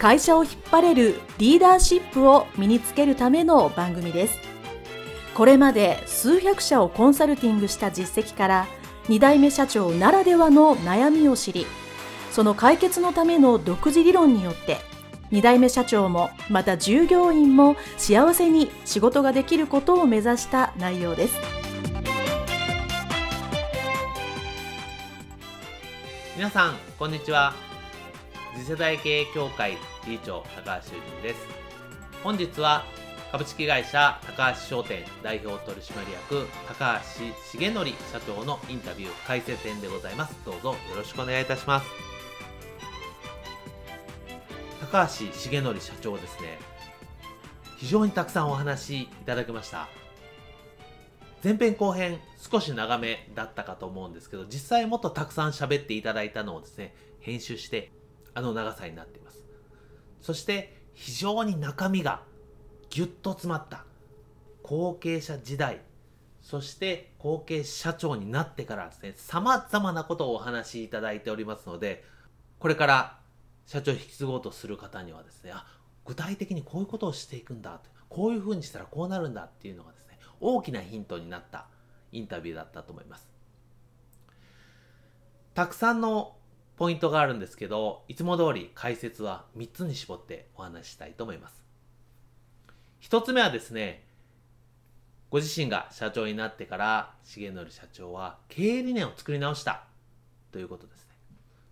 会社を引っ張れるリーダーシップを身につけるための番組です。これまで数百社をコンサルティングした実績から2代目社長ならではの悩みを知りその解決のための独自理論によって2代目社長もまた従業員も幸せに仕事ができることを目指した内容です。皆さんこんにちは。次世代経営協会理事長高橋修人です。本日は株式会社高橋商店代表取締役高橋重則社長のインタビュー解説編でございます。どうぞよろしくお願いいたします。高橋重則社長ですね。非常にたくさんお話いただきました。前編後編少し長めだったかと思うんですけど実際もっとたくさん喋っていただいたのをですね編集してあの長さになっています。そして非常に中身がぎゅっと詰まった後継者時代そして後継社長になってからですね様々なことをお話しいただいておりますのでこれから社長を引き継ごうとする方にはですねあ具体的にこういうことをしていくんだこういうふうにしたらこうなるんだっていうのがですね大きなヒントになったインタビューだったと思います。たくさんのポイントがあるんですけど、いつも通り解説は3つに絞ってお話ししたいと思います。1つ目はですね、ご自身が社長になってから、重則社長は経営理念を作り直したということですね。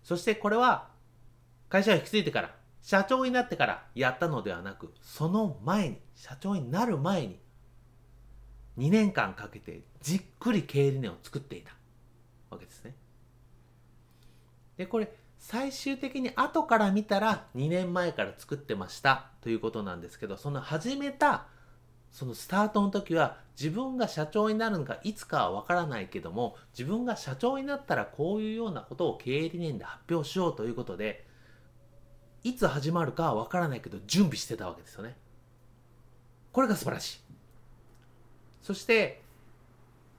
そしてこれは会社を引き継いでから、社長になってからやったのではなく、その前に、社長になる前に、2年間かけてじっくり経営理念を作っていたわけですね。で、これ、最終的に後から見たら2年前から作ってましたということなんですけど、その始めた、そのスタートの時は自分が社長になるのかいつかはわからないけども、自分が社長になったらこういうようなことを経営理念で発表しようということで、いつ始まるかはわからないけど準備してたわけですよね。これが素晴らしい。そして、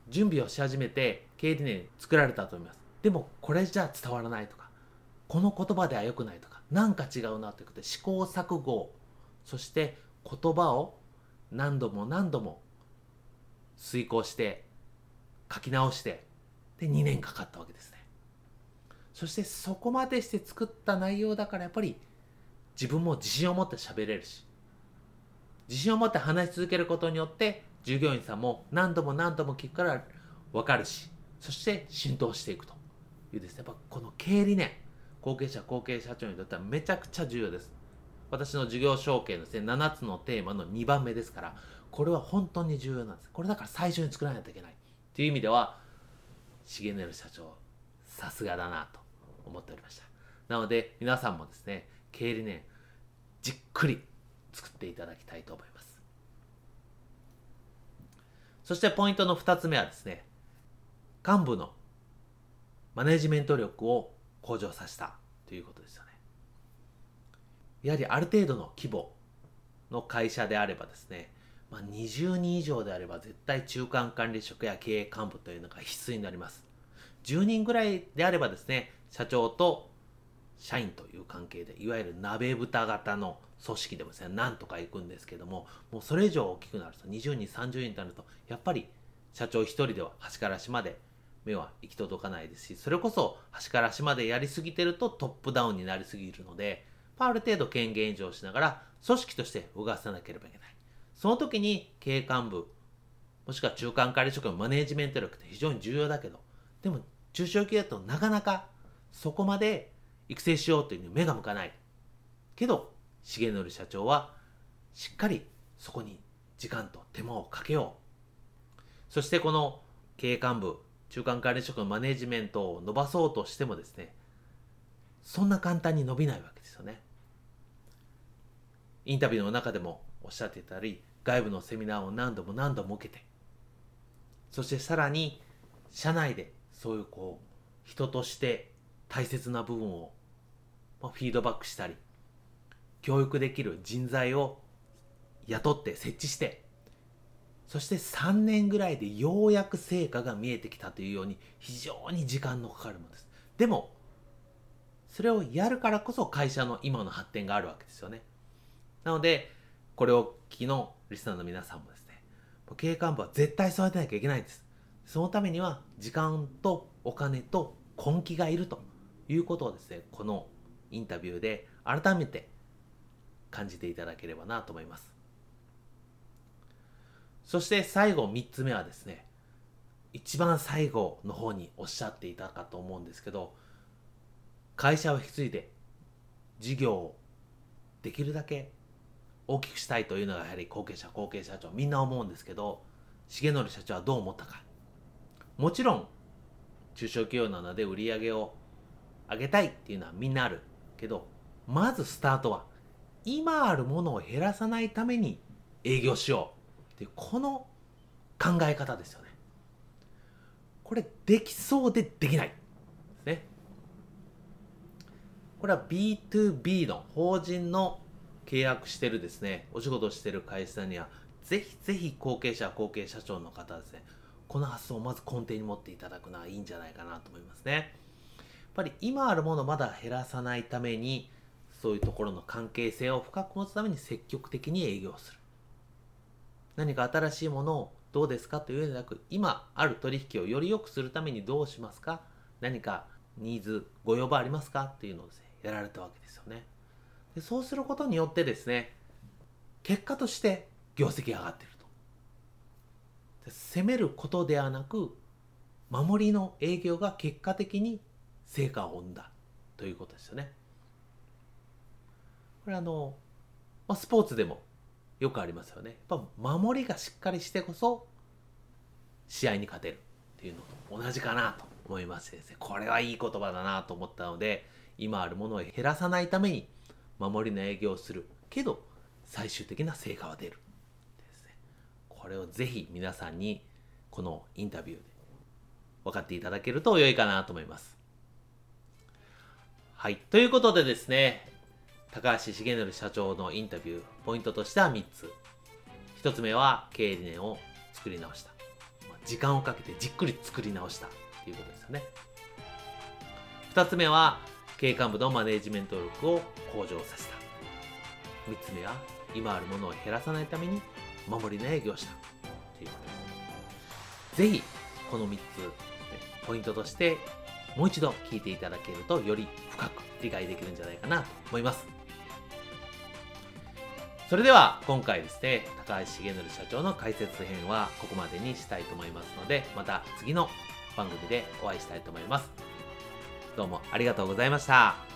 準備をし始めて経営理念作られたと思います。でもこれじゃ伝わらないとかこの言葉では良くないとか何か違うなということで試行錯誤そして言葉を何度も何度も遂行して書き直してで2年かかったわけですね。そしてそこまでして作った内容だからやっぱり自分も自信を持って喋れるし自信を持って話し続けることによって従業員さんも何度も何度も聞くから分かるしそして浸透していくと。いうですね、やっぱこの経営理念、後継者、後継社長にとってはめちゃくちゃ重要です。私の事業承継のですね、7つのテーマの2番目ですから、これは本当に重要なんです。これだから最初に作らないといけない。という意味では、重則社長、さすがだなと思っておりました。なので、皆さんもですね、経営理念、じっくり作っていただきたいと思います。そしてポイントの2つ目はですね、幹部のマネジメント力を向上させたということですよね。やはりある程度の規模の会社であればですね、まあ、20人以上であれば絶対中間管理職や経営幹部というのが必須になります。10人ぐらいであればですね、社長と社員という関係で、いわゆる鍋蓋型の組織でもですね、なんとか行くんですけども、もうそれ以上大きくなると、20人、30人となると、やっぱり社長一人では端から端まで目は行き届かないですし、それこそ端から端までやりすぎてるとトップダウンになりすぎるので、ある程度権限移譲しながら組織として動かさなければいけない。その時に経営幹部、もしくは中間管理職のマネージメント力って非常に重要だけど、でも中小企業だとなかなかそこまで育成しようというに目が向かない。けど、重則社長はしっかりそこに時間と手間をかけよう。そしてこの経営幹部、中間管理職のマネジメントを伸ばそうとしてもですね、そんな簡単に伸びないわけですよね。インタビューの中でもおっしゃってたり、外部のセミナーを何度も何度も受けてそしてさらに社内でそういうこう人として大切な部分を、フィードバックしたり教育できる人材を雇って設置してそして3年ぐらいでようやく成果が見えてきたというように非常に時間のかかるものです。でもそれをやるからこそ会社の今の発展があるわけですよね。なのでこれを聞きのリスナーの皆さんもですね経営幹部は絶対育てなきゃいけないんです。そのためには時間とお金と根気がいるということをですねこのインタビューで改めて感じていただければなと思います。そして最後3つ目はですね一番最後の方におっしゃっていたかと思うんですけど会社を引き継いで事業をできるだけ大きくしたいというのがやはり後継者後継社長みんな思うんですけど重則社長はどう思ったか。もちろん中小企業なので売り上げを上げたいっていうのはみんなあるけどまずスタートは今あるものを減らさないために営業しよう。っていうこの考え方ですよねこれできそうでできないですねこれは B2B の法人の契約してるですねお仕事をしてる会社にはぜひぜひ後継者後継社長の方ですねこの発想をまず根底に持っていただくのはいいんじゃないかなと思いますね。やっぱり今あるものをまだ減らさないためにそういうところの関係性を深く持つために積極的に営業する。何か新しいものをどうですかというのではなく今ある取引をより良くするためにどうしますか？何かニーズご要望ありますかっていうのをですねやられたわけですよね。でそうすることによってですね結果として業績が上がっている攻めることではなく守りの営業が結果的に成果を生んだということですよね。これあの、まあ、スポーツでもよくありますよね。やっぱ守りがしっかりしてこそ試合に勝てるっていうのと同じかなと思いましてです。これはいい言葉だなと思ったので今あるものを減らさないために守りの営業をするけど最終的な成果は出る。これをぜひ皆さんにこのインタビューで分かっていただけると良いかなと思います。はい。ということでですね、高橋重則社長のインタビュー、ポイントとしては3つ。1つ目は経営理念を作り直した。時間をかけてじっくり作り直したということですよね。2つ目は経営幹部のマネジメント力を向上させた。3つ目は今あるものを減らさないために守りの営業をしたということです。ぜひ、この3つ、ポイントとして、もう一度聞いていただけると、より深く理解できるんじゃないかなと思います。それでは、今回ですね、高橋重則社長の解説編はここまでにしたいと思いますので、また次の番組でお会いしたいと思います。どうもありがとうございました。